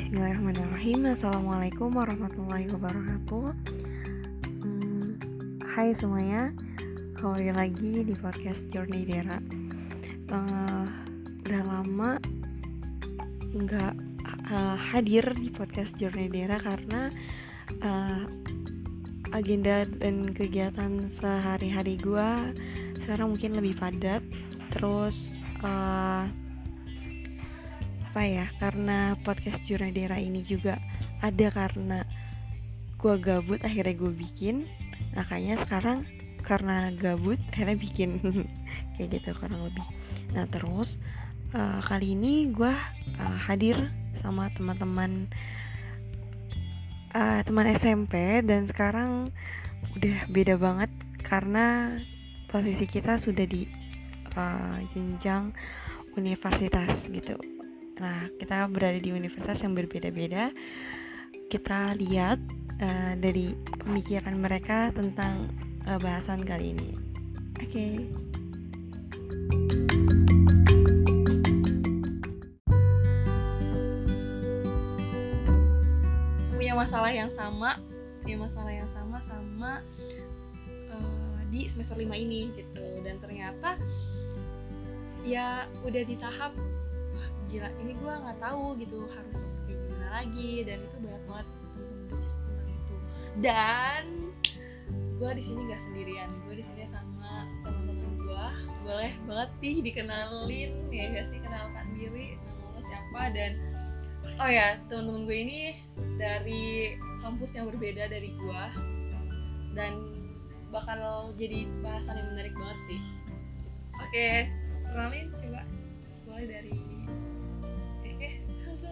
Bismillahirrahmanirrahim. Assalamualaikum warahmatullahi wabarakatuh. Hmm, Hai semuanya. Kembali lagi di podcast Journey Dera. Uh, Udah lama nggak uh, hadir di podcast Journey Dera Karena uh, agenda dan kegiatan sehari-hari gue sekarang mungkin lebih padat. Terus uh, apa ya? Karena podcast Juradera ini juga ada karena gue gabut akhirnya gue bikin. Makanya sekarang karena gabut akhirnya bikin. Kayak gitu kurang lebih. Nah terus uh, kali ini gue uh, hadir sama teman-teman uh, teman SMP dan sekarang udah beda banget karena posisi kita sudah di uh, jenjang universitas gitu Nah, kita berada di universitas yang berbeda-beda. Kita lihat uh, dari pemikiran mereka tentang uh, bahasan kali ini. Oke. Okay. Punya masalah yang sama, punya masalah yang sama sama uh, di semester 5 ini gitu. Dan ternyata ya udah di tahap gila ini gue nggak tahu gitu harus kayak gimana lagi dan itu banyak banget itu. Dan gue di sini nggak sendirian gue di sini sama teman-teman gue boleh banget sih dikenalin ya gak sih kenalkan diri nama lo siapa dan oh ya teman-teman gue ini dari kampus yang berbeda dari gue dan bakal jadi bahasan yang menarik banget sih. Oke kenalin coba. Mulai dari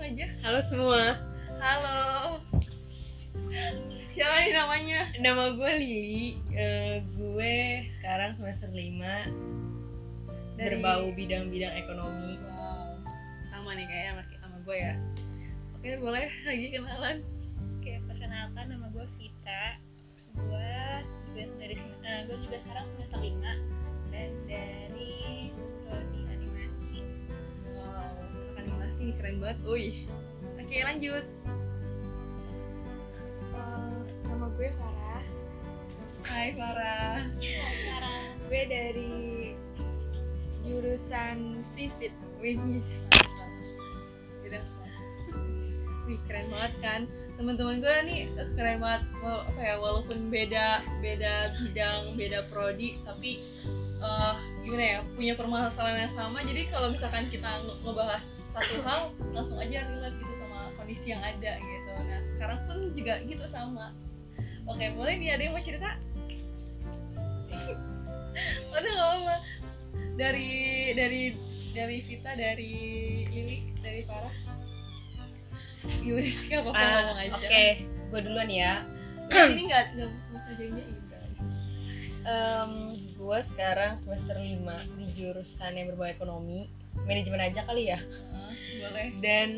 aja. Halo semua. Halo. Siapa nih namanya? Nama gue Lili. Uh, gue sekarang semester 5 Dari... berbau bidang-bidang ekonomi. Wow. Sama nih kayaknya sama gue ya. Oke boleh lagi kenalan. Oke perkenalkan nama gue Vita. Gue juga dari uh, gue juga sekarang semester 5 dan dari keren banget. Uy. oke lanjut. Uh, nama gue Farah. Hai Farah. Hai Farah. Gue dari jurusan fisip. Wih. Wih keren banget kan? Teman-teman gue nih keren banget. Apa ya walaupun beda beda bidang beda prodi tapi uh, gimana ya punya permasalahan yang sama. Jadi kalau misalkan kita ngebahas satu hal langsung aja relate gitu sama kondisi yang ada gitu. Nah sekarang pun juga gitu sama. Oke boleh nih ada yang mau cerita? Aduh gak apa dari dari dari Vita dari Lili dari Farah. Yuris gak apa-apa uh, ngomong aja. oke. Okay. gue duluan ya. Ini nggak nggak usah jadinya um, gue sekarang semester 5 di jurusan yang berbau ekonomi. Manajemen aja kali ya boleh. Dan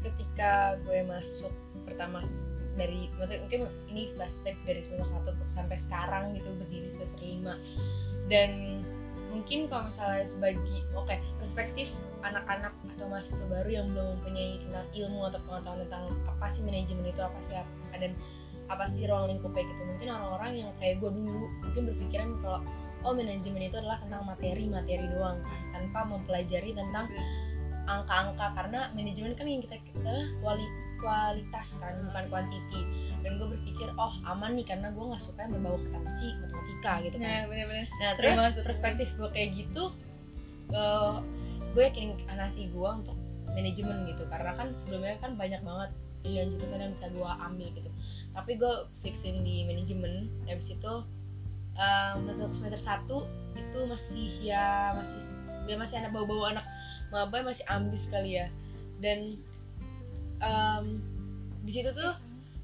ketika gue masuk pertama dari maksudnya mungkin ini flashback dari semester satu sampai sekarang gitu berdiri semester lima dan mungkin kalau misalnya bagi oke okay, perspektif anak-anak atau mahasiswa baru yang belum mempunyai tentang ilmu atau pengetahuan tentang apa sih manajemen itu apa sih apa dan apa sih ruang lingkupnya gitu. Mungkin orang-orang yang kayak gue dulu mungkin berpikiran kalau oh manajemen itu adalah tentang materi materi doang tanpa mempelajari tentang angka-angka karena manajemen kan yang kita kita kualitas kan bukan kuantiti. Dan gue berpikir oh aman nih karena gue nggak suka yang berbau akuntansi matematika gitu kan. Nah, bener -bener. nah terus perspektif gue kayak gitu uh, gue yakin nasi gue untuk manajemen gitu. Karena kan sebelumnya kan banyak banget pilihan jurusan yang bisa gue ambil gitu. Tapi gue fixin di manajemen habis itu um, semester satu itu masih ya masih ya masih anak bau-bau anak maba masih ambis kali ya. Dan um, di situ tuh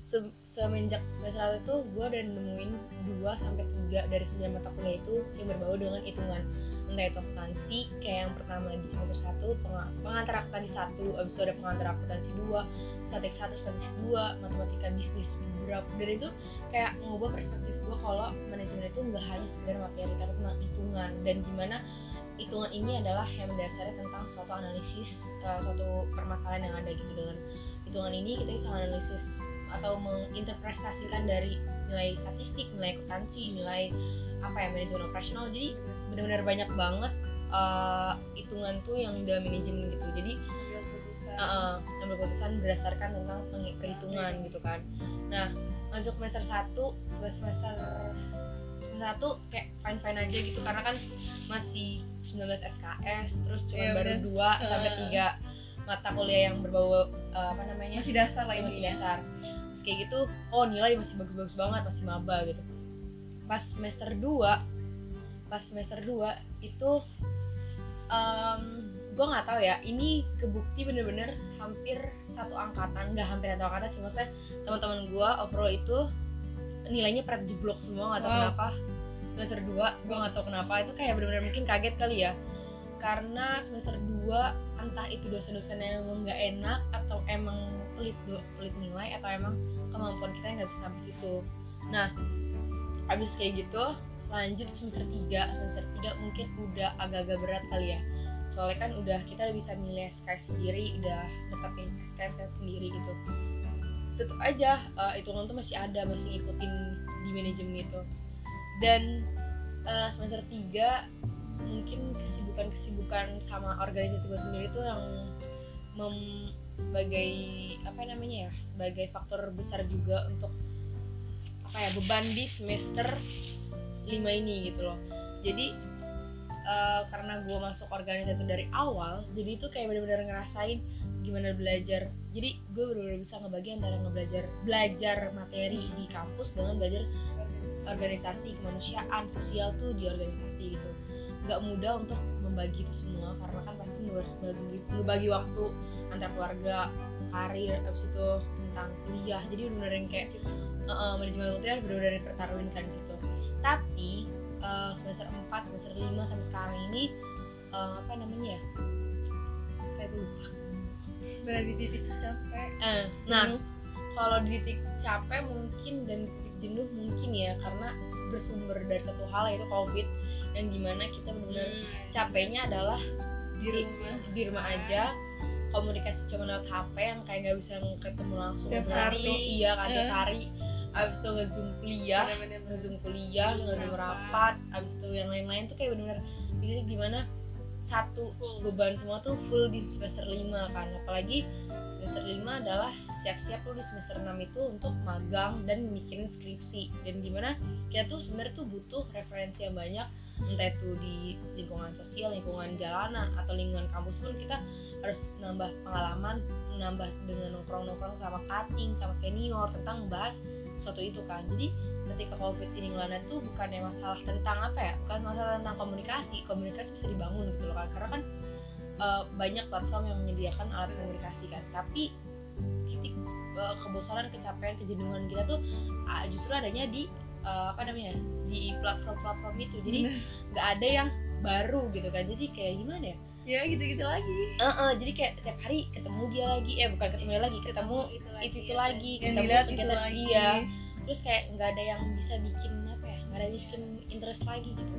se semenjak semester satu tuh gue udah nemuin dua sampai tiga dari sembilan mata kuliah itu yang berbau dengan hitungan. Entah itu akuntansi kayak yang pertama di semester satu peng pengantar akuntansi satu abis itu ada pengantar akuntansi dua statik satu statik dua matematika bisnis beberapa dan itu kayak mengubah perspektif gue kalau manajemen itu nggak hanya sekedar materi tapi tentang hitungan. Dan gimana hitungan ini adalah yang mendasari tentang suatu analisis uh, suatu permasalahan yang ada gitu dengan hitungan ini kita bisa analisis atau menginterpretasikan dari nilai statistik, nilai akuntansi, nilai apa ya manajemen operasional. Jadi benar-benar banyak banget uh, hitungan tuh yang udah manajemen gitu. Jadi Ambil keputusan. uh, ambil keputusan berdasarkan tentang perhitungan gitu kan. Nah masuk semester 1 semester semester satu kayak fine fine aja gitu karena kan masih 19 SKS terus cuma Iya, baru dua sampai tiga mata kuliah yang berbau uh, apa namanya Masih dasar lah masih dasar. Terus kayak gitu oh nilai masih bagus-bagus banget masih maba gitu. Pas semester 2 pas semester 2 itu um, gue nggak tahu ya ini kebukti bener-bener hampir satu angkatan nggak hampir satu angkatan sih maksudnya teman-teman gue overall itu nilainya pernah jeblok semua nggak tahu Wow. kenapa semester 2 gue nggak tahu kenapa itu kayak bener-bener mungkin kaget kali ya. Karena semester 2 entah itu dosen-dosennya yang nggak enak atau emang pelit pelit nilai atau emang kemampuan kita nggak bisa sampai situ. Nah abis kayak gitu lanjut semester 3 semester 3 mungkin udah agak-agak berat kali ya. Soalnya kan udah kita udah bisa milih SKS sendiri udah tetapin SKS sendiri gitu. Tetap aja uh, hitungan tuh masih ada masih ngikutin di manajemen itu dan uh, semester 3 mungkin kesibukan-kesibukan sama organisasi gue sendiri tuh yang mem- sebagai apa namanya ya sebagai faktor besar juga untuk apa ya beban di semester 5 ini gitu loh. Jadi eh, karena gue masuk organisasi dari awal jadi itu kayak benar-benar ngerasain gimana belajar. Jadi gue benar-benar bisa ngebagi antara ngebelajar belajar materi di kampus dengan belajar organisasi kemanusiaan sosial tuh di organisasi gitu. Nggak mudah untuk membagi itu semua karena kan pasti harus bagi, ngebagi waktu antara keluarga karir abis itu tentang kuliah. Jadi benar-benar yang kayak uh, manajemen waktu kan benar-benar dipertaruhkan gitu. Tapi uh, semester 4 semester 5 sampai sekarang ini uh, apa namanya ya? Kayak gue lupa. Berada di titik capek. Eh, nah Jenuh. kalau di titik capek mungkin dan jenuh mungkin ya karena bersumber dari satu hal yaitu covid yang di mana kita benar-benar capeknya adalah di rumah. di rumah aja komunikasi cuma lewat HP yang kayak nggak bisa ketemu langsung Tiap hari. iya kan tiap Eh. hari. Abis itu nge-zoom kuliah nge-zoom kuliah nge-zoom rapat. abis itu yang lain-lain tuh kayak bener-bener jadi gimana satu beban semua tuh full di semester 5 kan. Apalagi semester 5 adalah siap-siap lu di semester 6 itu untuk magang dan mikirin skripsi. Dan gimana kita tuh sebenarnya tuh butuh referensi yang banyak entah itu di lingkungan sosial, lingkungan jalanan atau lingkungan kampus pun kita harus nambah pengalaman, nambah dengan nongkrong-nongkrong sama cutting, sama senior tentang membahas sesuatu itu kan. Jadi ketika covid ini ngelanda tuh bukannya masalah tentang apa ya, bukan masalah tentang komunikasi, komunikasi bisa dibangun gitu loh kan, karena kan eh, banyak platform yang menyediakan alat komunikasi kan, tapi titik eh, kebosanan, kecapean, kejenuhan kita tuh ah, justru adanya di eh, apa namanya di platform-platform itu. Jadi nggak ada yang baru gitu kan. Jadi kayak gimana ya? Ya gitu-gitu lagi. Heeh, jadi kayak tiap hari ketemu dia lagi. Eh bukan ketemu dia lagi ketemu itu itu itu ya, lagi Yang ketemu dilihat itu lagi. dia. Terus kayak nggak ada yang bisa bikin apa ya nggak ada yang bikin interest lagi gitu.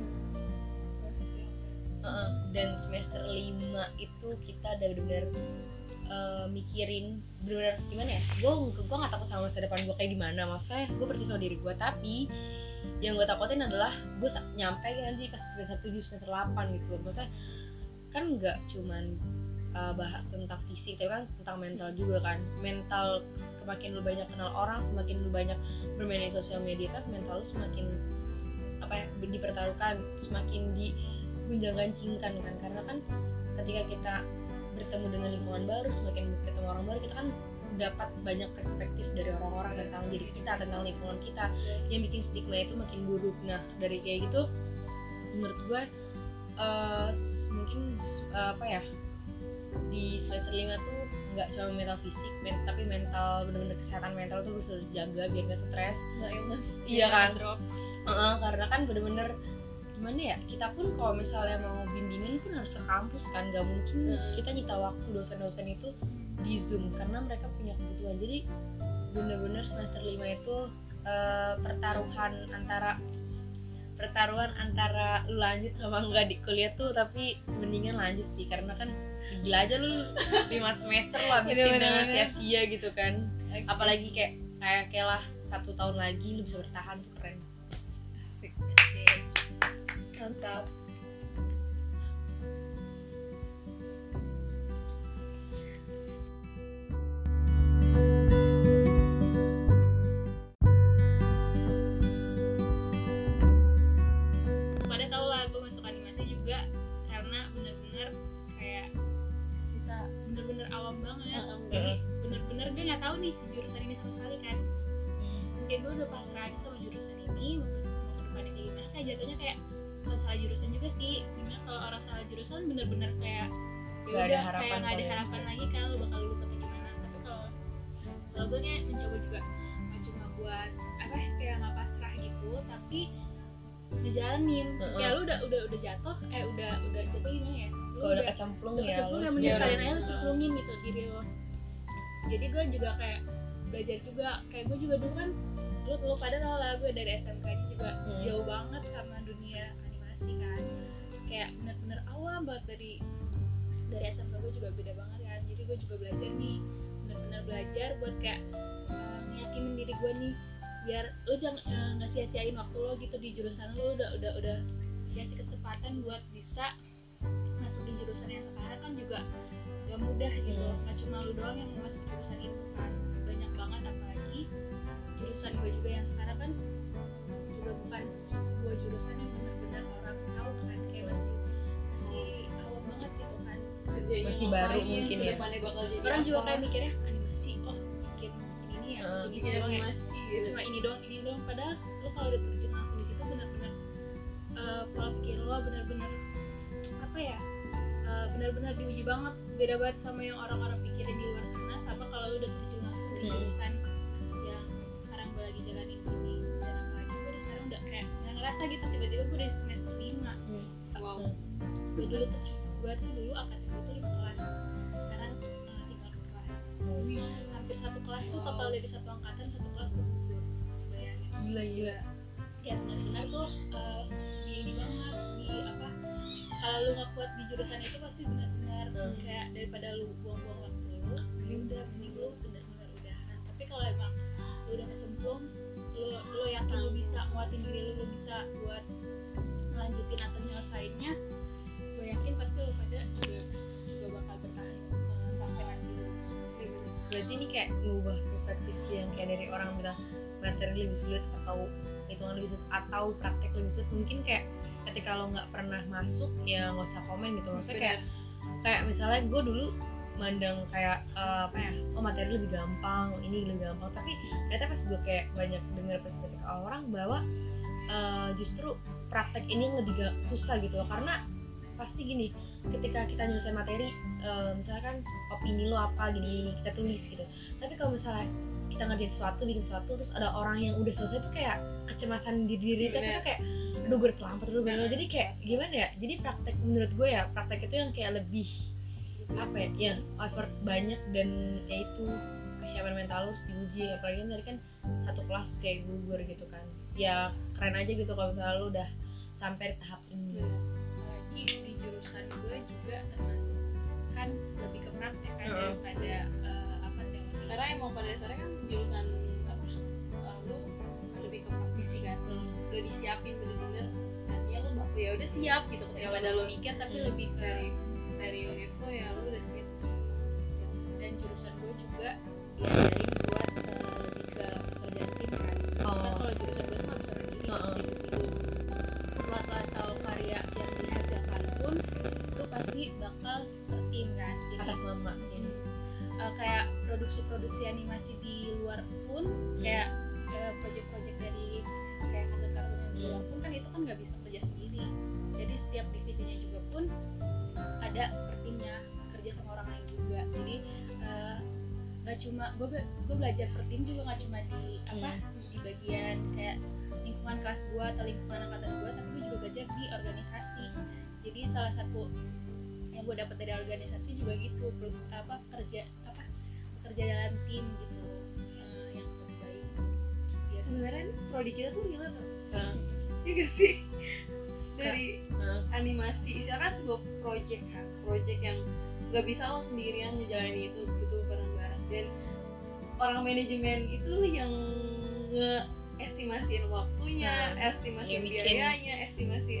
Heeh, dan semester 5 itu kita udah bener-bener eh, mikirin bener-bener gimana ya? Gue gue nggak takut sama masa depan gue kayak gimana. Maksudnya gue percaya sama diri gue tapi yang gue takutin adalah gue nyampe nanti pas semester 7 semester 8 gitu. Loh maksudnya kan nggak cuman uh, bahas tentang fisik tapi kan tentang mental juga kan. Mental semakin lu banyak kenal orang semakin lu banyak bermain di sosial media kan mental lu semakin apa ya dipertaruhkan semakin di gunjang-ganjingkan kan. Karena kan ketika kita bertemu dengan lingkungan baru semakin ketemu orang baru kita kan dapat banyak perspektif dari orang-orang tentang diri kita tentang lingkungan kita yang bikin stigma itu makin buruk nah dari kayak gitu menurut gue eh, mungkin eh, apa ya di semester 5 tuh nggak cuma mental fisik men- tapi mental bener-bener kesehatan mental tuh harus jaga biar gak stres Nggak ilmu. Iya kan? Drop. Heeh, karena kan bener-bener gimana ya kita pun kalau misalnya mau bimbingan pun harus ke kampus kan nggak mungkin Hmm. kita nyita waktu dosen-dosen itu di zoom karena mereka punya kebutuhan jadi bener-bener semester 5 itu eh, pertaruhan antara pertaruhan antara lanjut sama enggak di kuliah tuh tapi mendingan lanjut sih karena kan gila aja lu lima semester lah Bener, bener, dengan sia-sia gitu kan apalagi kayak kayak kayak lah satu tahun lagi lu bisa bertahan tuh keren. Mantap. Pada tau lah gue masuk animasi juga karena bener-bener kayak bisa bener-bener awam banget. Jadi bener-bener gue nggak tahu nih jurusan ini sama sekali kan. Kayak gue udah pasrah aja sama jurusan ini mau mau ke depannya kayak gimana kayak jatuhnya kayak bukan salah jurusan juga sih. Di mana kalau orang salah jurusan bener-bener kayak ya udah harapan kayak nggak ada harapan lagi kan lu bakal lulus apa gimana. Tapi kalau kalau gue kayak mencoba juga nggak cuma buat apa kayak nggak pasrah gitu tapi ngejalanin. Heeh. ya lu udah udah udah jatuh eh udah udah jatuh gimana ya? Lu kalau udah kecemplung udah ya kecemplung lu ya mending kalian aja lu cemplungin gitu diri lo. Jadi gue juga kayak belajar juga kayak gue juga dulu kan lu lu pada tau lah gue dari SMK juga Hmm. jauh banget sama animasi kan. Kayak bener-bener awam banget dari dari SMK gue juga beda banget kan. Jadi gue juga belajar nih bener-bener belajar buat kayak uh, ngeyakinin diri gue nih. Biar lo jangan uh, nggak sia-siain waktu lo gitu di jurusan lo udah udah udah dikasih kesempatan buat bisa masuk di jurusan yang sekarang kan juga gak mudah gitu. Hmm. nggak cuma lu doang yang masuk jurusan itu kan. Banyak banget apalagi jurusan gue juga yang Ngapain, baru mungkin ya. ke depannya bakal jadi orang juga kayak mikirnya animasi oh bikin ini ya Heeh, bikin ya animasi gitu. cuma ini doang ini doang padahal lo kalau udah terjun langsung di situ benar-benar eh, pola pikir lo benar-benar apa ya eh, benar-benar diuji banget beda banget sama yang orang-orang pikirin di luar sana sama kalau lo udah terjun langsung di Hmm. jurusan yang sekarang gue lagi jalanin ini dan apalagi gue udah sekarang udah kayak nggak ngerasa gitu tiba-tiba gue udah semester lima Wow. gue dulu tuh gue tuh dulu angkatan bayangin gila gila ya benar-benar tuh uh, di ini banget di apa kalau lu nggak kuat di jurusan itu pasti benar-benar Hmm. kayak daripada lu buang-buang waktu lu ya udah mending lu benar-benar udahan. Tapi kalau emang lu udah kecemplung lu lu yakin lu bisa nguatin diri lu lu bisa buat melanjutin atau nyelesainnya gue yakin pasti lu pada juga juga bakal bertahan uh, sampai nanti berarti ini kayak ngubah perspektif yang kayak dari orang bilang materi lebih sulit atau hitungan lebih sulit atau praktek lebih sulit mungkin kayak ketika lo nggak pernah masuk ya nggak usah komen gitu. Maksudnya kayak kayak misalnya gue dulu mandang kayak eh, apa ya oh materi lebih gampang oh, ini lebih gampang. Tapi ternyata pas gue kayak banyak dengar perspektif orang bahwa eh, justru praktek ini yang lebih susah gitu loh. Karena pasti gini ketika kita nyelesain materi eh, misalkan opini lo apa gini kita tulis gitu. Tapi kalau misalnya kita ngerjain sesuatu bikin sesuatu terus ada orang yang udah selesai tuh kayak kecemasan di diri kita tuh kayak aduh gue terlambat aduh gue udah-" jadi kayak gimana ya? Jadi praktek menurut gue ya praktek itu yang kayak lebih apa ya yang effort banyak dan ya itu kesiapan mental lo harus diuji. Apalagi kan tadi kan satu kelas kayak gugur gitu kan. Ya keren aja gitu kalau misalnya lo udah sampai tahap ini. Apalagi di jurusan gue juga termasuk kan lebih ke praktek kan Heeh. daripada eh, apa teori karena emang pada dasarnya kan udah siap gitu ketika pada lu mikir tapi Hmm. lebih dari dari univ lo ya lu gue gue belajar per tim juga nggak cuma di apa di bagian kayak lingkungan kelas gue atau lingkungan angkatan gue tapi gue juga belajar di organisasi. Jadi salah satu yang gue dapat dari organisasi juga gitu apa kerja apa kerja dalam tim gitu eh, yang lebih baik Biar- sebenarnya prodi kita tuh gila tuh Nah, iya gak sih? Dari Nah, animasi itu kan sebuah project kan project yang nggak bisa lo sendirian ngejalanin itu butuh bareng-bareng. Dan orang manajemen itu yang nge estimasiin waktunya, Nah, estimasi yang bikin- biayanya, estimasi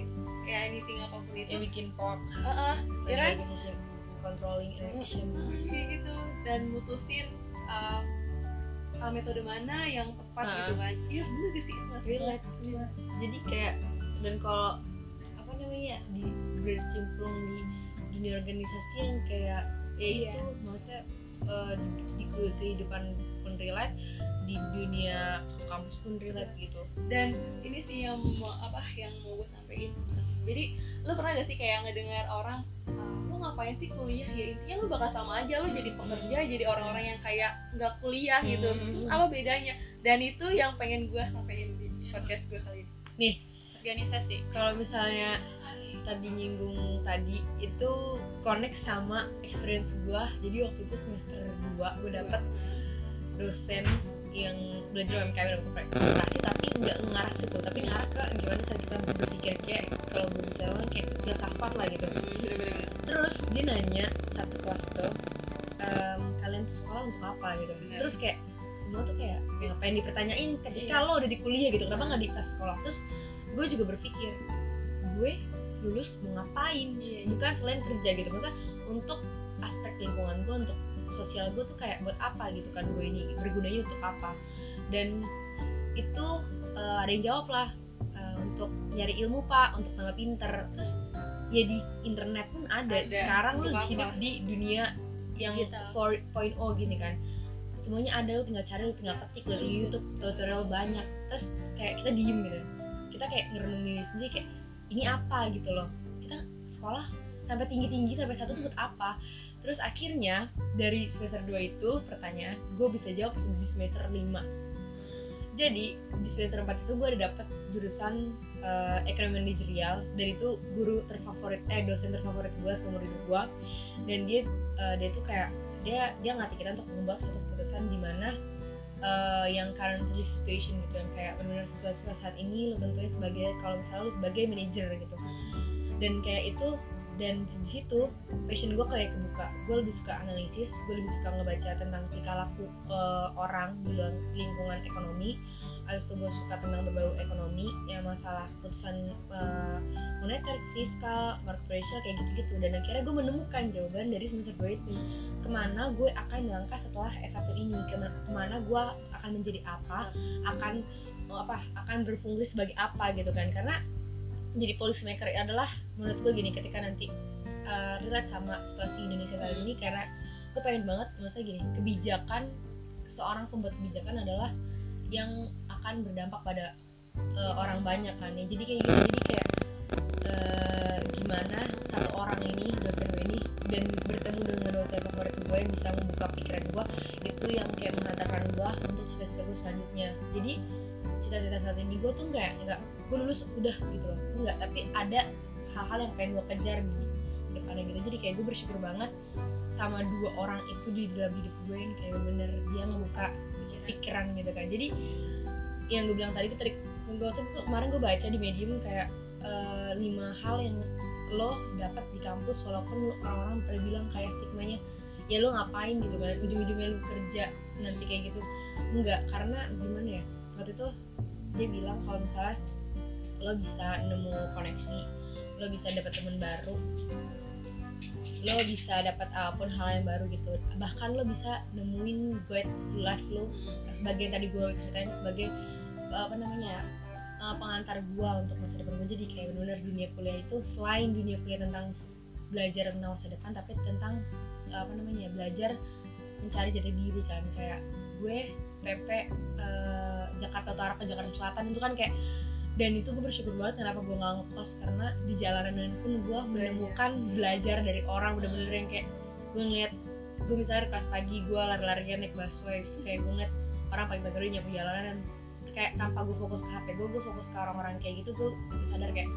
ya anything apa pun itu. yang bikin pop Heeh, ya kan? organization, controlling action kayak gitu dan mutusin um, uh, metode mana yang tepat Nah. gitu kan. Iya bener sih? Relate jadi kayak dan kalau apa namanya di bercemplung di dunia organisasi yang kayak ya Iya. itu maksudnya eh, di, kehidupan pun relate di dunia kampus pun relate gitu. Dan ini sih yang mau apa yang mau gue sampein jadi lo pernah gak sih kayak ngedengar orang "Ah, lo ngapain sih kuliah ya? Intinya lo bakal sama aja lo jadi pekerja jadi orang-orang yang kayak nggak kuliah gitu. Hmm. terus apa bedanya? Dan itu yang pengen gue sampein di podcast gue kali ini. Organisasi. Kalau misalnya tadi nyinggung tadi itu connect sama experience gua. Jadi waktu itu semester 2 gue dapet dosen yang belajar UMKM dan koperasi tapi nggak ngarah situ tapi ngarah ke gimana cara kita berpikir kayak kalau gue bisa bilang kayak filsafat lah gitu. Bener-bener terus dia nanya satu kelas tuh "Em, kalian tuh sekolah untuk apa? Gitu. Bener. terus kayak semua tuh kayak ngapain dipertanyain? Ketika Iya. lo udah di kuliah gitu kenapa nggak di pas sekolah? Terus gue juga berpikir gue lulus mau ngapain Iya. bukan selain kerja gitu. Maksudnya untuk aspek lingkungan gue untuk sosial gue tuh kayak buat apa gitu kan gue ini bergunanya untuk apa. Dan itu eh, ada yang jawab lah eh, untuk nyari ilmu pak untuk tambah pinter. Terus ya di internet pun ada, Ada. sekarang lu hidup di dunia yang Digital. 4.0 gini kan. Semuanya ada lu tinggal cari lu tinggal ketik dari YouTube tutorial banyak. Terus kayak kita diem gitu. Kita kayak ngerenungin diri sendiri kayak ini apa gitu loh. Kita sekolah sampai tinggi tinggi sampai satu tuh buat apa? Terus akhirnya dari semester 2 itu pertanyaan gue bisa jawab di semester 5 jadi di semester 4 itu gue ada dapet jurusan eh, ekonomi manajerial. Dan itu guru terfavorit eh dosen terfavorit gue seumur hidup gue dan dia eh, dia tuh kayak dia dia ngelatih kita untuk membuat suatu keputusan di mana eh, yang currently situation gitu yang kayak benar situasi saat ini lo tentuin sebagai kalau misalnya lo sebagai manajer gitu. Dan kayak itu dan di situ passion gue kayak kebuka. Gue lebih suka analisis gue lebih suka ngebaca tentang tingkah laku eh, orang di lingkungan ekonomi Itu gue suka tentang berbau ekonomi yang masalah keputusan eh, moneter, fiskal, market pressure kayak gitu-gitu. Dan akhirnya gue menemukan jawaban dari semester gue itu ke mana gue akan melangkah setelah S1 ini ke mana, gue akan menjadi apa akan oh, apa akan berfungsi sebagai apa gitu kan. Karena jadi policy maker adalah menurut gue gini ketika nanti uh, relate sama situasi Indonesia saat ini karena gue pengen banget maksudnya gini kebijakan seorang pembuat kebijakan adalah yang akan berdampak pada uh, orang banyak kan ya. Jadi kayak gitu jadi kayak uh, gimana satu orang ini dosen gue ini dan bertemu dengan dosen favorit gue yang bisa membuka pikiran gue itu yang kayak menghantarkan gue untuk cita-cita gue selanjutnya. Jadi cita-cita saat ini gue tuh nggak nggak gue lulus udah gitu loh. Enggak tapi ada hal-hal yang pengen gue kejar di depannya gitu. Jadi kayak gue bersyukur banget sama dua orang itu di dalam hidup gue yang kayak bener dia membuka pikiran gitu kan. Jadi yang gue bilang tadi itu trik gue tuh kemarin gue baca di medium kayak eh, lima hal yang lo dapat di kampus walaupun orang-orang pada bilang kayak stigmanya ya lo ngapain gitu kan ujung-ujungnya lo kerja nanti kayak gitu. Enggak karena gimana ya waktu itu dia bilang kalau misalnya lo bisa nemu koneksi lo bisa dapat teman baru lo bisa dapat apa pun hal yang baru gitu. Bahkan lo bisa nemuin guide life lo sebagai tadi gue ceritain sebagai uh, apa namanya uh, pengantar gue untuk masa depan gue jadi kayak benar dunia kuliah itu selain dunia kuliah tentang belajar tentang masa depan tapi tentang uh, apa namanya belajar mencari jati diri kan. Kayak gue PP uh, Jakarta Utara ke Jakarta Selatan itu kan kayak dan itu gue bersyukur banget kenapa gue nggak ngekos karena di jalanan pun gue menemukan belajar dari orang bener-bener yang kayak gue ngeliat gue misalnya pas pagi gue lari-larian naik busway kayak gue ngeliat orang pagi-pagi nyapu jalanan kayak tanpa gue fokus ke HP gue gue fokus ke orang-orang kayak gitu gue sadar kayak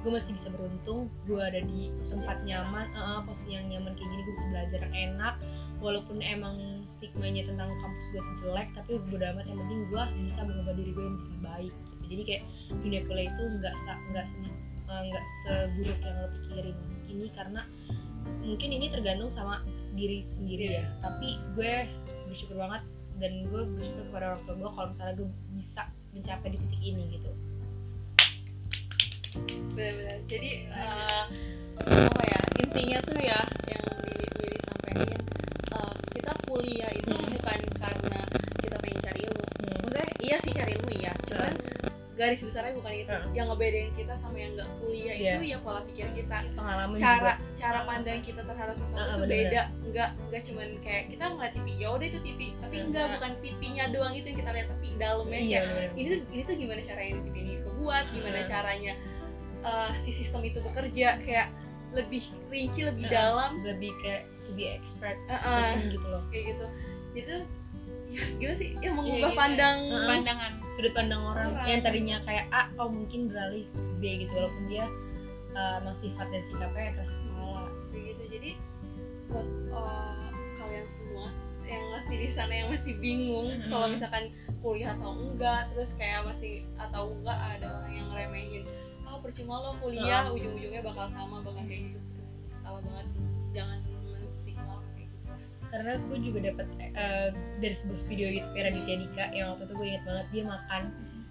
gue masih bisa beruntung gue ada di tempat nyaman eh, posisi yang nyaman kayak gini gue bisa belajar enak walaupun emang stigmanya tentang kampus gue jelek tapi gue amat yang penting gue bisa mengubah diri gue lebih baik gitu. jadi kayak dunia kuliah itu nggak nggak eh, nggak seburuk yang lo pikirin ini karena mungkin ini tergantung sama diri sendiri ya tapi gue bersyukur banget dan gue bersyukur kepada orang tua gue kalau misalnya gue bisa mencapai di titik ini gitu. Benar-benar jadi eh, apa ya intinya tuh ya yang Lili Lili sampaikan eh, kita kuliah itu Hmm. bukan karena kita pengen cari ilmu. Maksudnya iya sih cari ilmu iya. Cuman garis besarnya bukan itu. Hmm. yang ngebedain kita sama yang nggak kuliah Iya. itu ya pola pikir kita. Pengalaman cara juga. cara pandang kita terhadap sesuatu Ah, itu bener-bener. beda nggak nggak cuman kayak kita ngeliat TV ya udah itu TV tapi enggak bukan TV-nya doang itu yang kita lihat tapi dalamnya iya kayak ini tuh ini tuh gimana caranya TV ini kebuat gimana caranya uh, si sistem itu bekerja kayak lebih rinci lebih Hmm. dalam lebih kayak be expert Uh, uh, gitu loh kayak gitu itu ya gimana sih ya Iya, mengubah gitu. pandang Heeh. pandangan sudut pandang orang Orang. yang tadinya kayak A oh mungkin beralih B gitu walaupun dia uh, emang sifat dan sikapnya keras buat uh, kalian semua yang masih di sana yang masih bingung. Mhm. kalau misalkan kuliah atau enggak terus kayak masih atau enggak ada orang yang ngeremehin oh percuma lo kuliah Oh. ujung-ujungnya bakal sama bakal kayak gitu salah banget. Jangan menstigma orang kayak gitu. Karena gue juga dapat uh, dari sebuah video YouTube Raditya Dika yang waktu itu gue inget banget dia makan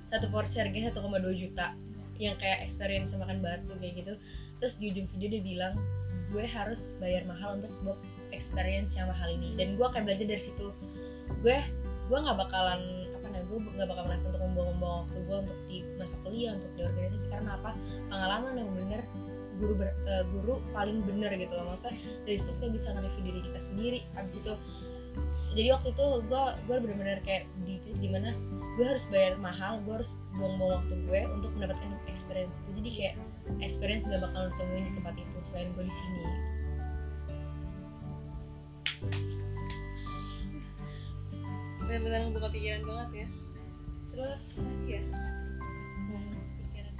satu porsi harganya 1,2 juta yang kayak experience makan batu kayak gitu. Terus di ujung video dia bilang gue harus bayar mahal untuk sebuah experience yang mahal ini. Dan gue akan belajar dari situ. Gue gue nggak bakalan apa namanya gue nggak bakal merasa untuk membuang-buang waktu gue untuk di masa kuliah untuk di organisasi. Karena apa? Pengalaman yang bener guru ber- eh, guru paling bener gitu loh. Maksudnya dari situ kita bisa nge-review diri kita sendiri. Abis itu jadi waktu itu gue gue bener-bener kayak di di mana gue harus bayar mahal gue harus buang-buang waktu gue untuk mendapatkan experience itu. Jadi kayak experience gak bakal lo temuin di tempat itu selain gue di sini? Benar-benar membuka pikiran banget ya. Terus? Ya pikiran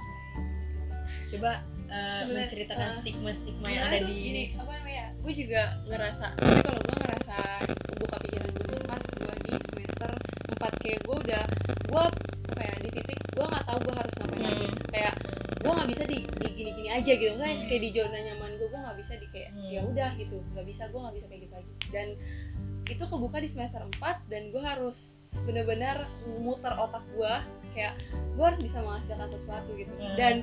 coba Bener, menceritakan eh, stigma-stigma yang ada di gini apa namanya gue juga ngerasa tapi kalau gue ngerasa buka pikiran gue tuh pas gue di semester 4 kayak gue udah gue apa ya di titik gue nggak tahu gue harus ngapain lagi. Hmm. kayak gue nggak bisa di, di gini-gini aja gitu. Kan Hmm. kayak di zona nyaman ya udah gitu nggak bisa gue nggak bisa kayak gitu lagi dan itu kebuka di semester 4 dan gue harus bener-bener muter otak gue kayak gue harus bisa menghasilkan sesuatu gitu Hmm. dan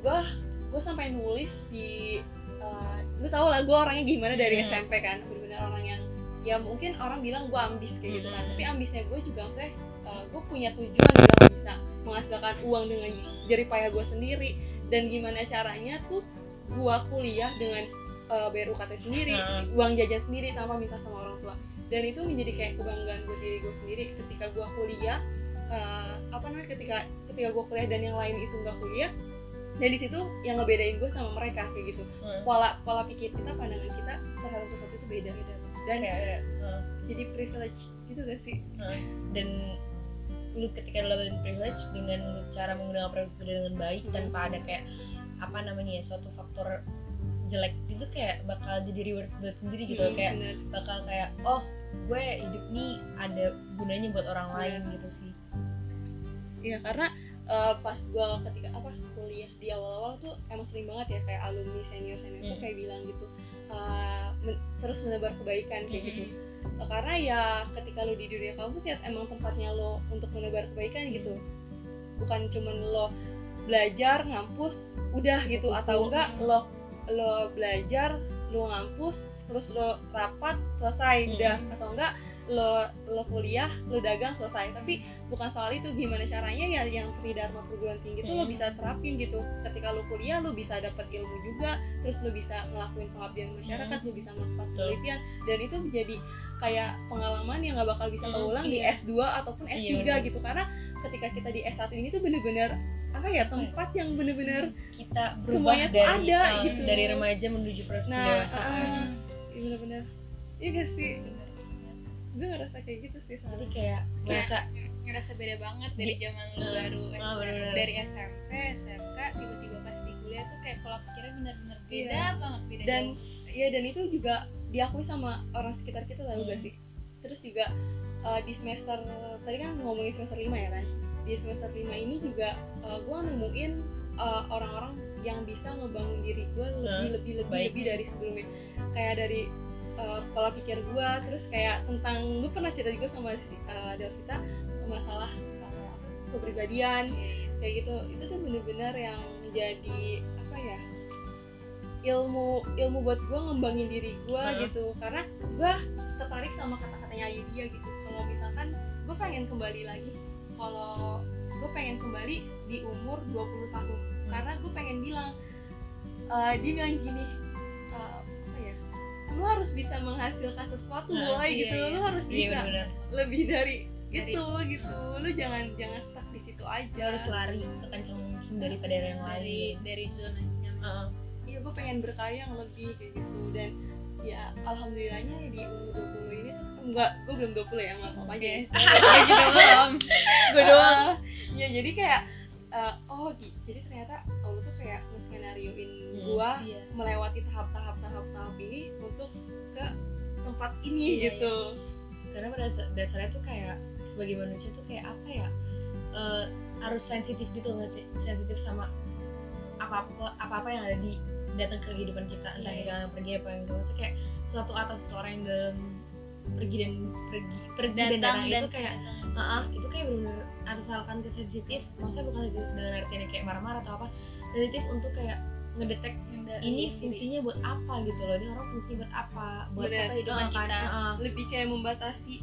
gue gue sampai nulis di uh, lu tau lah gue orangnya gimana dari Hmm. SMP kan bener-bener orang yang ya mungkin orang bilang gue ambis kayak gitu kan Hmm. tapi ambisnya gue juga maksudnya uh, gue punya tujuan gue bisa menghasilkan uang dengan jerih payah gue sendiri dan gimana caranya tuh gue kuliah dengan uh, bayar UKT sendiri Hmm. uang jajan sendiri tanpa minta sama orang tua. Dan itu menjadi kayak kebanggaan buat diri gue sendiri ketika gue kuliah uh, apa namanya ketika ketika gue kuliah dan yang lain itu nggak kuliah. Dan di situ yang ngebedain gue sama mereka kayak gitu. Hmm. pola pola pikir kita pandangan kita terhadap sesuatu itu beda beda dan kayak eh, jadi privilege gitu gak sih? Dan lu ketika lu dapetin privilege dengan cara menggunakan privilege itu dengan baik Hmm. tanpa ada kayak apa namanya ya suatu faktor jelek itu kayak bakal jadi reward buat sendiri gitu Hmm, kayak bener. bakal kayak oh gue hidup nih ada gunanya buat orang Iya. lain gitu sih Iya karena eh, pas gue ketika apa kuliah di awal-awal tuh emang sering banget ya kayak alumni senior senior tuh Hmm. kayak bilang gitu eh, men- terus menebar kebaikan kayak Hmm. gitu Eh, karena ya ketika lo di dunia kampus ya emang tempatnya lo untuk menebar kebaikan gitu bukan cuman lo belajar ngampus udah gitu atau enggak lo lo belajar lo ngampus terus lo rapat selesai Hmm. udah. Atau enggak lo lo kuliah lo dagang selesai. Tapi bukan soal itu gimana caranya ya yang tridharma perguruan tinggi itu lo Hmm. bisa terapin gitu. Ketika lo kuliah lo bisa dapat ilmu juga terus lo bisa ngelakuin pengabdian masyarakat lo bisa melakukan penelitian. Dan itu menjadi kayak pengalaman yang nggak bakal bisa Hmm, keulang di iya. S2 ataupun S3 Iya, gitu. Karena ketika kita di S1 ini tuh bener-bener apa ya tempat yang bener-bener kita berubah Semuanya dari ada, eh, gitu. dari remaja menuju proses nah pendewasaan ah, iya bener-bener iya gak sih gue ngerasa kayak gitu sih jadi sekarang kayak ngerasa ngerasa beda banget dari zaman lu Ah, baru SMP. bener-bener. dari SMP SMK tiba-tiba pas di kuliah tuh kayak pola pikirnya bener-bener beda Iya. banget beda dan ya dan itu juga diakui sama orang sekitar kita tahu Hmm. gak sih terus juga uh, di semester tadi kan ngomongin semester 5 ya kan di semester 5 ini juga gue nemuin uh, orang-orang yang bisa ngebangun diri gue lebih Nah, lebih lebih baik. lebih dari sebelumnya kayak dari uh, pola pikir gue terus kayak tentang gue pernah cerita juga sama si uh, Delvita masalah uh, kepribadian kayak gitu itu tuh bener-bener yang jadi apa ya ilmu ilmu buat gue ngembangin diri gue Heeh. gitu karena gue tertarik sama kata-katanya Ayudhya gitu kalau misalkan gue pengen kembali lagi kalau gue pengen kembali di umur 20 tahun. Karena gue pengen bilang eh, dia bilang gini eh, apa ya lu harus bisa menghasilkan sesuatu Nah, boy iya, gitu. iya. lu harus iya bisa benar lebih dari Dari- gitu. Gitu lu jangan jangan stuck di situ aja. Harus lari sekencang mungkin daripada yang dari lain. dari zona nyaman. Iya gue pengen berkarya yang lebih kayak gitu. Dan ya alhamdulillahnya di umur 20 ini tuh enggak gue belum 20 ya maaf. Maaf aja ya Gue juga belum. Gue doang. Ya jadi kayak eh, oh jadi ternyata Allah tuh kayak nge-skenarioin Hmm, gue iya. melewati tahap-tahap tahap-tahap ini untuk ke tempat ini Iya, gitu. Karena pada sa- dasarnya tuh kayak sebagai manusia tuh kayak apa ya eh, harus sensitif gitu nggak sih? Sensitif sama apa apa apa yang ada di datang ke kehidupan kita entah Iya, kita yang pergi apa yang itu kayak suatu atas seseorang yang dalam pergi dan pergi pergi dan datang, itu kayak ah itu kayak benar-benar asalkan ke sensitif maksudnya bukan sensitif dengan artinya kayak marah-marah atau apa sensitif untuk kayak ngedetek ini fungsinya buat apa gitu loh ini orang fungsi buat apa buat Bener. apa Ah, kan, kita. ah, lebih kayak membatasi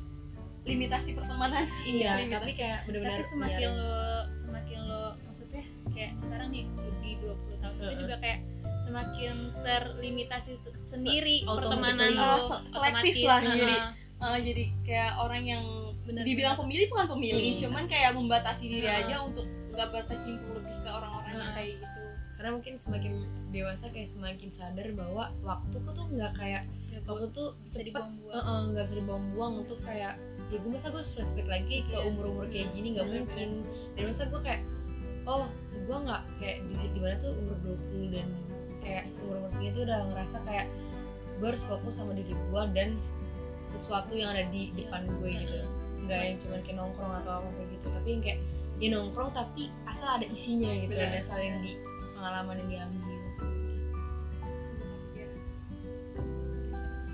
limitasi pertemanan iya tapi kayak benar-benar tapi semakin lo semakin lo maksudnya kayak sekarang nih di 20 tahun itu Heeh. juga kayak semakin terlimitasi se- sendiri pertemanan Oh, lo selektif otomatis. lah, Heeh. jadi Eh, jadi kayak orang yang Bener, dibilang pemilih bukan pemilih Hmm. cuman kayak membatasi diri Heeh. aja untuk nggak berkecimpung lebih ke orang-orang yang Heeh. kayak gitu karena mungkin semakin dewasa kayak semakin sadar bahwa waktu tuh tuh nggak kayak waktu tuh bisa cepet, dibuang-buang Heeh, nggak bisa dibuang-buang untuk kayak ya gue masa gue flashback lagi ke Iya. umur-umur kayak gini nggak mungkin dan masa gue kayak oh gue nggak kayak di di mana tuh umur 20 dan kayak umur-umur segini tuh udah ngerasa kayak gue harus fokus sama diri gue dan sesuatu yang ada di depan gue gitu nggak yang cuma kayak nongkrong atau apa kayak gitu tapi yang kayak ya nongkrong tapi asal ada isinya gitu Bener. asal yang di pengalaman yang diambil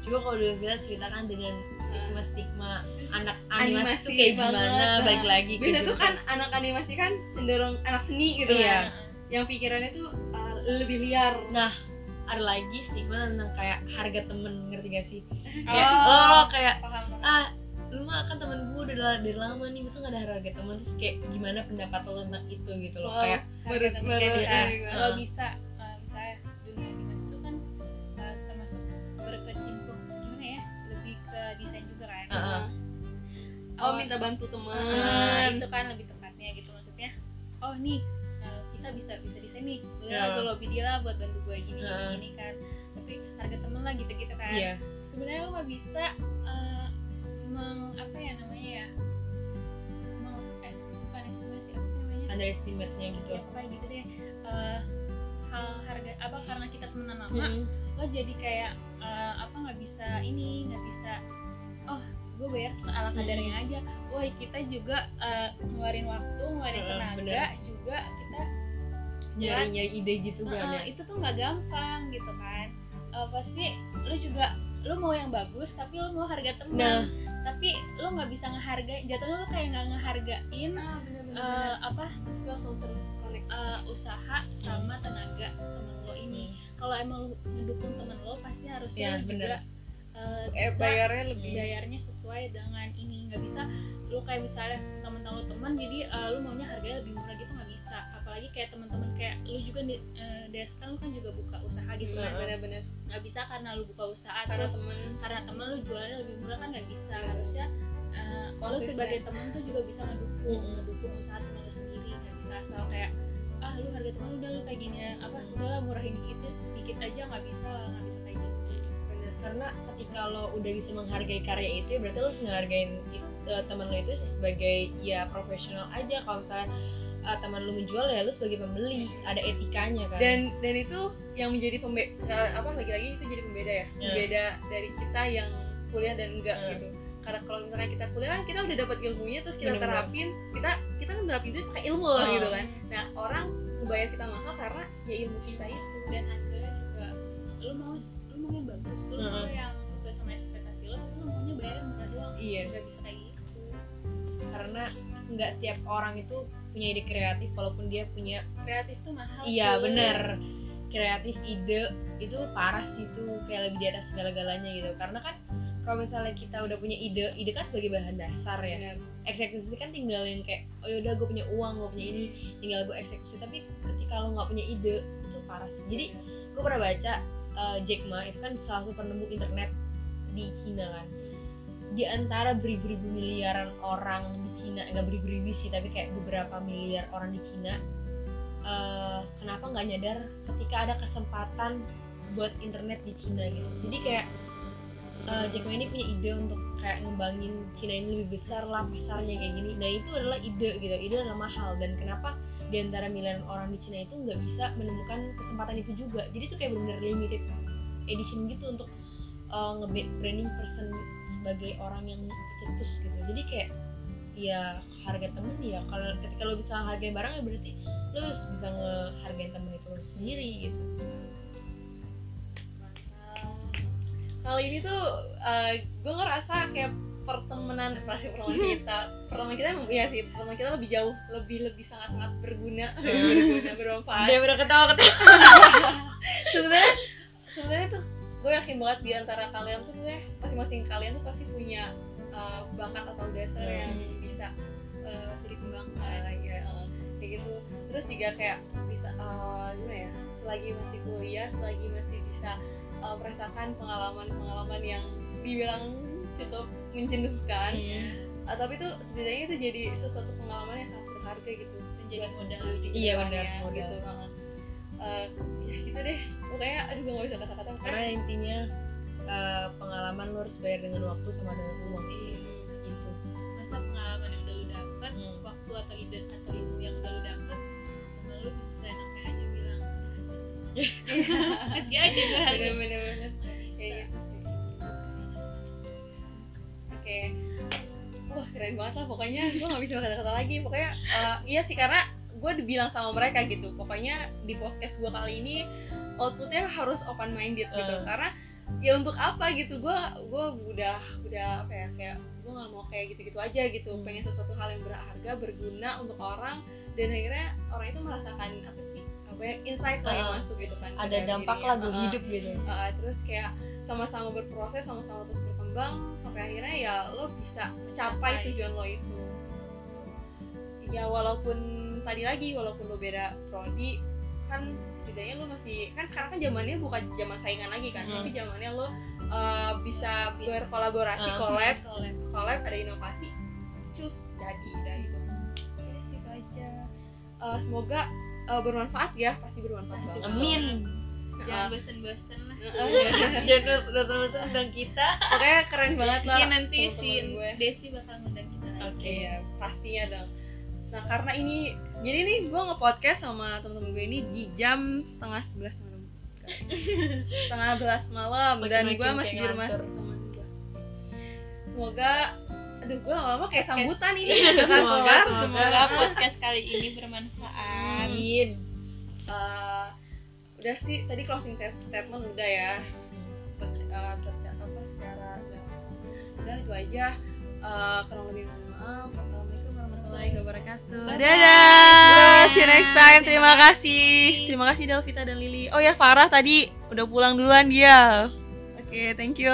coba kalau dulu kita ceritakan dengan stigma stigma anak animasi, Animasi tuh kayak banget, gimana nah. balik lagi biasanya gitu tuh kan anak animasi kan cenderung anak seni gitu Iya. kan yang pikirannya tuh uh, lebih liar. Ada lagi stigma tentang kayak harga temen ngerti gak sih? Oh. kayak oh kayak paham ah lu mah kan temen gue udah dari lama nih masa gak ada harga temen? Terus kayak gimana pendapat lo tentang itu? Gitu loh. Wow. kayak Menurut- kayak bisa iya. kalau Ah. bisa eh, misalnya dunia animasi itu kan eh, termasuk berkecimpung. Gimana ya? Lebih ke desain juga kan? Oh Awal- minta bantu teman Ah, itu kan lebih tepatnya gitu maksudnya. Oh nih eh, kita bisa bisa nih. Gue Ya. gue lobby dia lah buat bantu gue gini gini, Ah. gini kan. Tapi harga temen lah gitu gitu kan. Iya. Sebenarnya lo nggak bisa eh, meng apa ya namanya ya? Meng eh, bukan estimasi apa sih namanya? Underestimate nya gitu. Ya pokoknya gitu deh. Eh, hal harga apa karena kita temenan lama Hmm. lo jadi kayak eh, apa nggak bisa ini nggak bisa oh gue bayar ala kadarnya aja. Wah kita juga eh, ngeluarin waktu ngeluarin tenaga bener. juga kita nyari nyari ide gitu Heeh, kan ya. itu tuh nggak gampang gitu kan. Eh, pasti lo juga lo mau yang bagus tapi lo mau harga temen. Nah. Tapi lo nggak bisa ngehargain jatuhnya lo kayak nggak ngehargain ah bener-bener eh, apa gue langsung terkonek eh, usaha sama tenaga temen lo ini. Kalau emang lo ngedukung temen lo pasti harusnya Ya, juga bener. eh, bisa bayarnya lebih. bayarnya sesuai dengan ini. Nggak bisa lu kayak misalnya teman-teman lu teman jadi eh, lu maunya harganya lebih murah gitu apalagi kayak teman-teman kayak lu juga di uh, Deska lu kan juga buka usaha gitu kan. Heeh. bener-bener nggak bisa karena lu buka usaha karena terus temen. karena temen lu jualnya lebih murah kan nggak bisa. Harusnya uh, lu Konsisten. sebagai temen tuh juga bisa ngedukung Mm-mm. ngedukung usaha temen lu sendiri nggak bisa asal kayak ah lu harga temen lu udah lu kayak gini ya, apa udahlah murahin dikit dikit aja nggak bisa nggak bisa kayak gitu. Bener karena ketika lo udah bisa menghargai karya itu ya berarti lo harus ngehargain it- eh, teman lo itu sebagai ya profesional aja. Kalau misalnya eh, teman lo menjual ya lo sebagai pembeli ada etikanya kan dan dan itu yang menjadi pembeda apa lagi-lagi itu jadi pembeda ya Ya. pembeda dari kita yang kuliah dan enggak Ya. gitu karena kalau misalnya kita kuliah kan kita udah dapat ilmunya terus kita Bener-bener. terapin kita kita kan nerapin itu pakai ilmu loh Oh. gitu kan nah orang ngebayar kita mahal karena ya ilmu kita itu dan hasilnya juga lu mau lu mau yang bagus lu mau yang sesuai sama ekspektasi tapi lu maunya bayar yang murah doang Iya. nggak bisa kayak gitu karena nggak setiap orang itu punya ide kreatif walaupun dia punya kreatif tuh mahal iya cuy. bener. Kreatif ide itu parah sih itu kayak lebih di atas segala-galanya gitu. Karena kan kalau misalnya kita udah punya ide ide kan sebagai bahan dasar ya. Bener. eksekusi kan tinggal yang kayak oh yaudah gue punya uang gue punya ini tinggal gue eksekusi. Tapi ketika lo nggak punya ide itu parah sih. Jadi gue pernah baca eh, Jack Ma itu kan salah satu penemu internet di Cina kan. Di antara beribu-ribu miliaran orang di Cina nggak beribu-ribu sih tapi kayak beberapa miliar orang di Cina. Eh, kenapa nggak nyadar ketika ada kesempatan buat internet di Cina gitu? Jadi kayak eh, Jack Ma ini punya ide untuk kayak ngembangin Cina ini lebih besar lah pasarnya kayak gini. Nah itu adalah ide gitu ide adalah mahal. Dan kenapa di antara miliaran orang di Cina itu nggak bisa menemukan kesempatan itu juga? Jadi itu kayak benar-benar limited edition gitu untuk uh, nge-branding person sebagai orang yang cetus gitu. Jadi kayak ya harga temen ya kalau ketika lo bisa hargain barang ya berarti lo harus bisa ngehargain temen itu lo sendiri gitu. Kali ini tuh gue ngerasa kayak pertemanan pasti pertemanan kita pertemanan kita iya sih pertemanan kita lebih jauh lebih lebih sangat sangat berguna berguna bermanfaat. Dia udah ketawa ketawa. Sebenarnya sebenarnya tuh gue yakin banget di antara kalian tuh sebenarnya masing-masing kalian tuh pasti punya uh, bakat atau dasar Hmm. yang bisa uh, bisa dikembangkan ya uh, kayak gitu. Terus juga kayak bisa uh, gimana ya selagi masih kuliah selagi masih bisa uh, merasakan pengalaman-pengalaman yang dibilang cukup menjenuhkan. Uh, tapi tuh setidaknya itu jadi sesuatu pengalaman yang sangat berharga gitu. Menjadi modal di Iya, benar, modal. gitu. uh, uh, ya gitu deh. Pokoknya aduh gue gak bisa kata-kata. Karena intinya uh, pengalaman lo harus bayar dengan waktu sama dengan uang. Gitu Hmm. waktu atau ide atau ilmu yang udah lu dapet sama lu bisa enaknya aja bilang kasih aja gue harga bener bener bener. Kayak gitu oke. Wah keren banget lah pokoknya. Gue nggak bisa kata-kata lagi. Pokoknya eh, iya sih karena gue dibilang sama mereka gitu. Pokoknya di podcast gue kali ini outputnya harus open minded gitu. Eh. karena ya untuk apa gitu? Gue gue udah udah apa ya kayak nggak mau kayak gitu-gitu aja gitu Hmm. pengen sesuatu hal yang berharga berguna untuk orang dan akhirnya orang itu merasakan apa sih apa ya insight lah yang Eh. masuk gitu kan ada dampak dirinya. lah gue Heeh. hidup gitu Uh, terus kayak sama-sama berproses sama-sama terus berkembang sampai akhirnya ya lo bisa mencapai Capai. tujuan lo itu ya walaupun tadi lagi walaupun lo beda prodi kan setidaknya lo masih kan sekarang kan zamannya bukan zaman saingan lagi kan Hmm. tapi zamannya lo uh, bisa berkolaborasi collab collab ada inovasi cus jadi dari itu. Oke, situ aja. Uh, semoga uh, bermanfaat ya pasti bermanfaat banget. Amin. Jangan bosen-bosen lah. Jangan teman undang kita. Pokoknya keren banget lah. Mungkin nanti si Desi bakal ngundang kita lagi. Oke iya pastinya dong. Nah karena ini jadi nih gue nge-podcast sama temen-temen gue ini di jam setengah sebelas malam. Setengah belas malam dan gue masih di rumah temen gue semoga aduh gue lama-lama kayak sambutan ini. Semoga, semoga. podcast kali ini bermanfaat. Amin. Eh, udah sih tadi closing stat- statement udah ya. Terus terus apa secara udah. Itu aja. Eh, kurang lebih mohon maaf. Assalamualaikum warahmatullahi wabarakatuh. Dadah. See you next time. Terima Terima kasih. Terima kasih Delvita dan Lili. Oh ya Farah tadi udah pulang duluan dia. Oke thank you